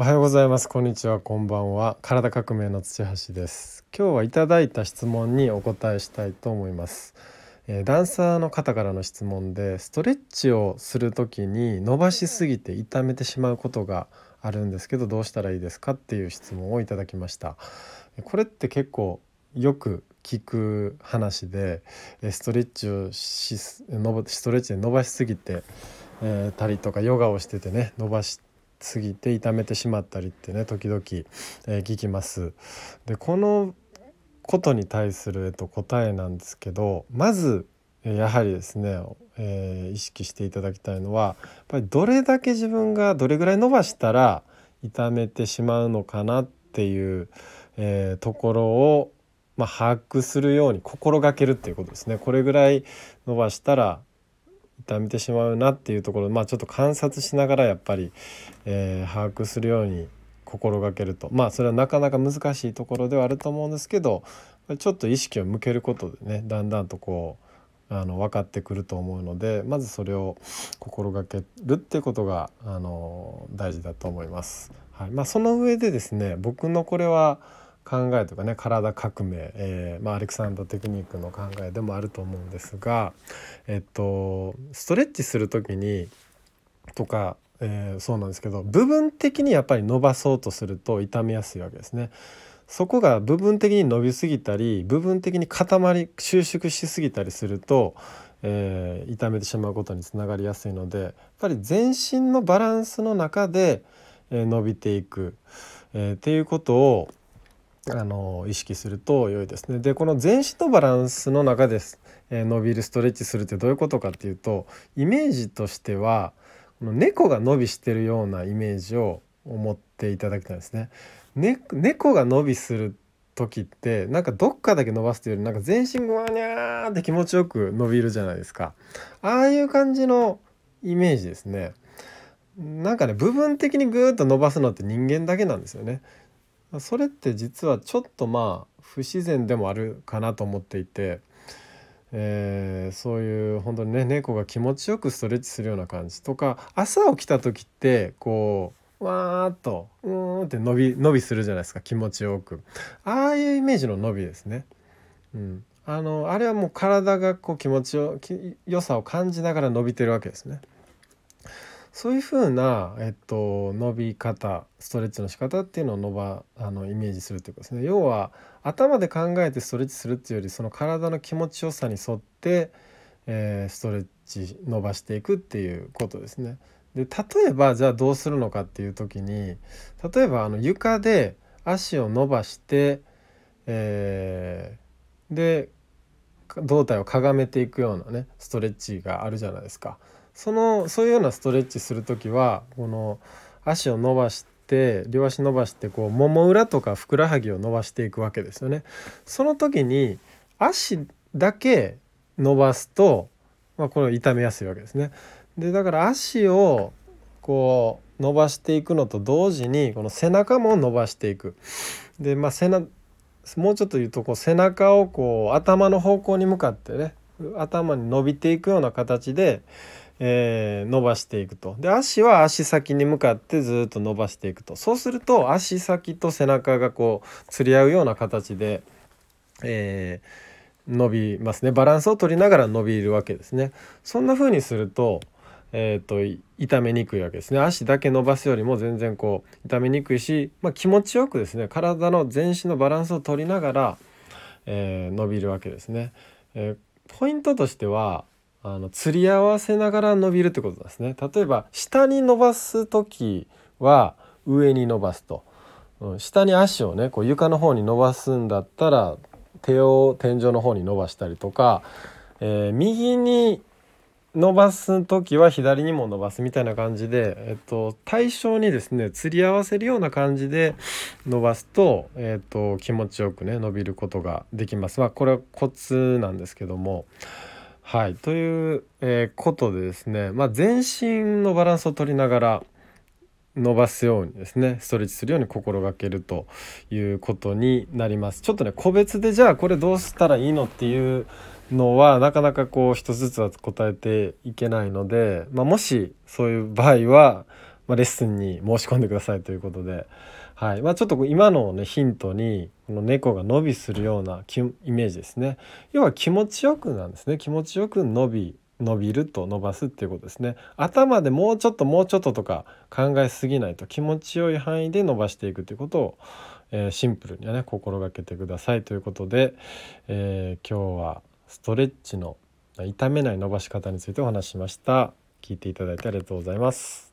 おはようございます。こんにちは。こんばんは。体革命の土橋です。今日はいただいた質問にお答えしたいと思います、えー、ダンサーの方からの質問でストレッチをする時に伸ばしすぎて痛めてしまうことがあるんですけどどうしたらいいですかっていう質問をいただきました。これって結構よく聞く話でストレッチをしストレッチで伸ばしすぎて、えー、たりとかヨガをしててね伸ばして過ぎて痛めてしまったりってね時々、え、聞きます。でこのことに対する、えっと、答えなんですけどまずやはりですね、えー、意識していただきたいのはやっぱりどれだけ自分がどれぐらい伸ばしたら痛めてしまうのかなっていう、えー、ところを、まあ、把握するように心がけるっていうことですね。これぐらい伸ばしたら痛めてしまうなっていうところまあちょっと観察しながらやっぱり、えー、把握するように心がけるとまあそれはなかなか難しいところではあると思うんですけどちょっと意識を向けることでねだんだんとこうあの分かってくると思うのでまずそれを心がけるってことがあの大事だと思います。はいまあ、その上でですね僕のこれは考えとかね体革命、えーまあ、アレクサンダーテクニックの考えでもあると思うんですが、えっと、ストレッチする時にとか、えー、そうなんですけど部分的にやっぱり伸ばそうとすると痛めやすいわけですね。そこが部分的に伸びすぎたり部分的に固まり収縮しすぎたりすると、えー、痛めてしまうことにつながりやすいのでやっぱり全身のバランスの中で、えー、伸びていく、えー、っていうことをあの意識すると良いですね。でこの全身のバランスの中です、えー、伸びるストレッチするってどういうことかっていうとイメージとしてはこの猫が伸びしてるようなイメージを思っていただきたいですね。ね猫が伸びする時ってなんかどっかだけ伸ばすというよりなんか全身ぐわにゃーって気持ちよく伸びるじゃないですか。ああいう感じのイメージですね。なんかね部分的にぐーっと伸ばすのって人間だけなんですよね。それって実はちょっとまあ不自然でもあるかなと思っていて、えー、そういう本当にね猫が気持ちよくストレッチするような感じとか朝起きた時ってこうわーっとうーんって伸び伸びするじゃないですか気持ちよくああいうイメージの伸びですね。うん、あのあれはもう体がこう気持ちよ良さを感じながら伸びてるわけですね。そういうふうな、えっと、伸び方ストレッチの仕方っていうのを伸ばあのイメージするということですね。要は頭で考えてストレッチするっていうよりその体の気持ちよさに沿って、えー、ストレッチ伸ばしていくっていうことですね。で例えばじゃあどうするのかっていう時に例えばあの床で足を伸ばして、えー、で胴体をかがめていくようなねストレッチがあるじゃないですか。そのそういうようなストレッチする時はこの足を伸ばして両足伸ばしてこうもも裏とかふくらはぎを伸ばしていくわけですよね。その時に足だけ伸ばすと、まあ、これ痛めやすいわけですね。でだから足をこう伸ばしていくのと同時にこの背中も伸ばしていく。でまあ背中もうちょっと言うとこう背中をこう頭の方向に向かってね頭に伸びていくような形で、えー、伸ばしていくと。で足は足先に向かってずっと伸ばしていくと。そうすると足先と背中がこう釣り合うような形で、えー、伸びますね。バランスを取りながら伸びるわけですね。そんな風にすると,、えーと、痛めにくいわけですね。足だけ伸ばすよりも全然こう痛めにくいし、まあ、気持ちよくですね。体の全身のバランスを取りながら、えー、伸びるわけですね。えー、ポイントとしてはあの釣り合わせながら伸びるってことですね例えば下に伸ばす時は上に伸ばすと、うん、下に足をねこう床の方に伸ばすんだったら手を天井の方に伸ばしたりとか、えー、右に伸ばす時は左にも伸ばすみたいな感じで、えっと、対象にですね釣り合わせるような感じで伸ばすと,、えっと気持ちよくね伸びることができます。まあ、これはコツなんですけども。はい、という、えー、ことでですね、まあ、全身のバランスを取りながら伸ばすようにですねストレッチするように心がけるということになります。ちょっとね個別でじゃあこれどうしたらいいのっていうのはなかなかこう一つずつは答えていけないので、まあ、もしそういう場合はまあ、レッスンに申し込んでくださいということで、はい。まあ、ちょっと今の、ね、ヒントにこの猫が伸びするようなイメージですね。要は気持ちよくなんですね。気持ちよく伸び伸びると伸ばすっていうことですね。頭でもうちょっともうちょっととか考えすぎないと気持ちよい範囲で伸ばしていくということを、えー、シンプルにはね心がけてくださいということで、えー、今日はストレッチの痛めない伸ばし方についてお話ししました。聞いていただいてありがとうございます。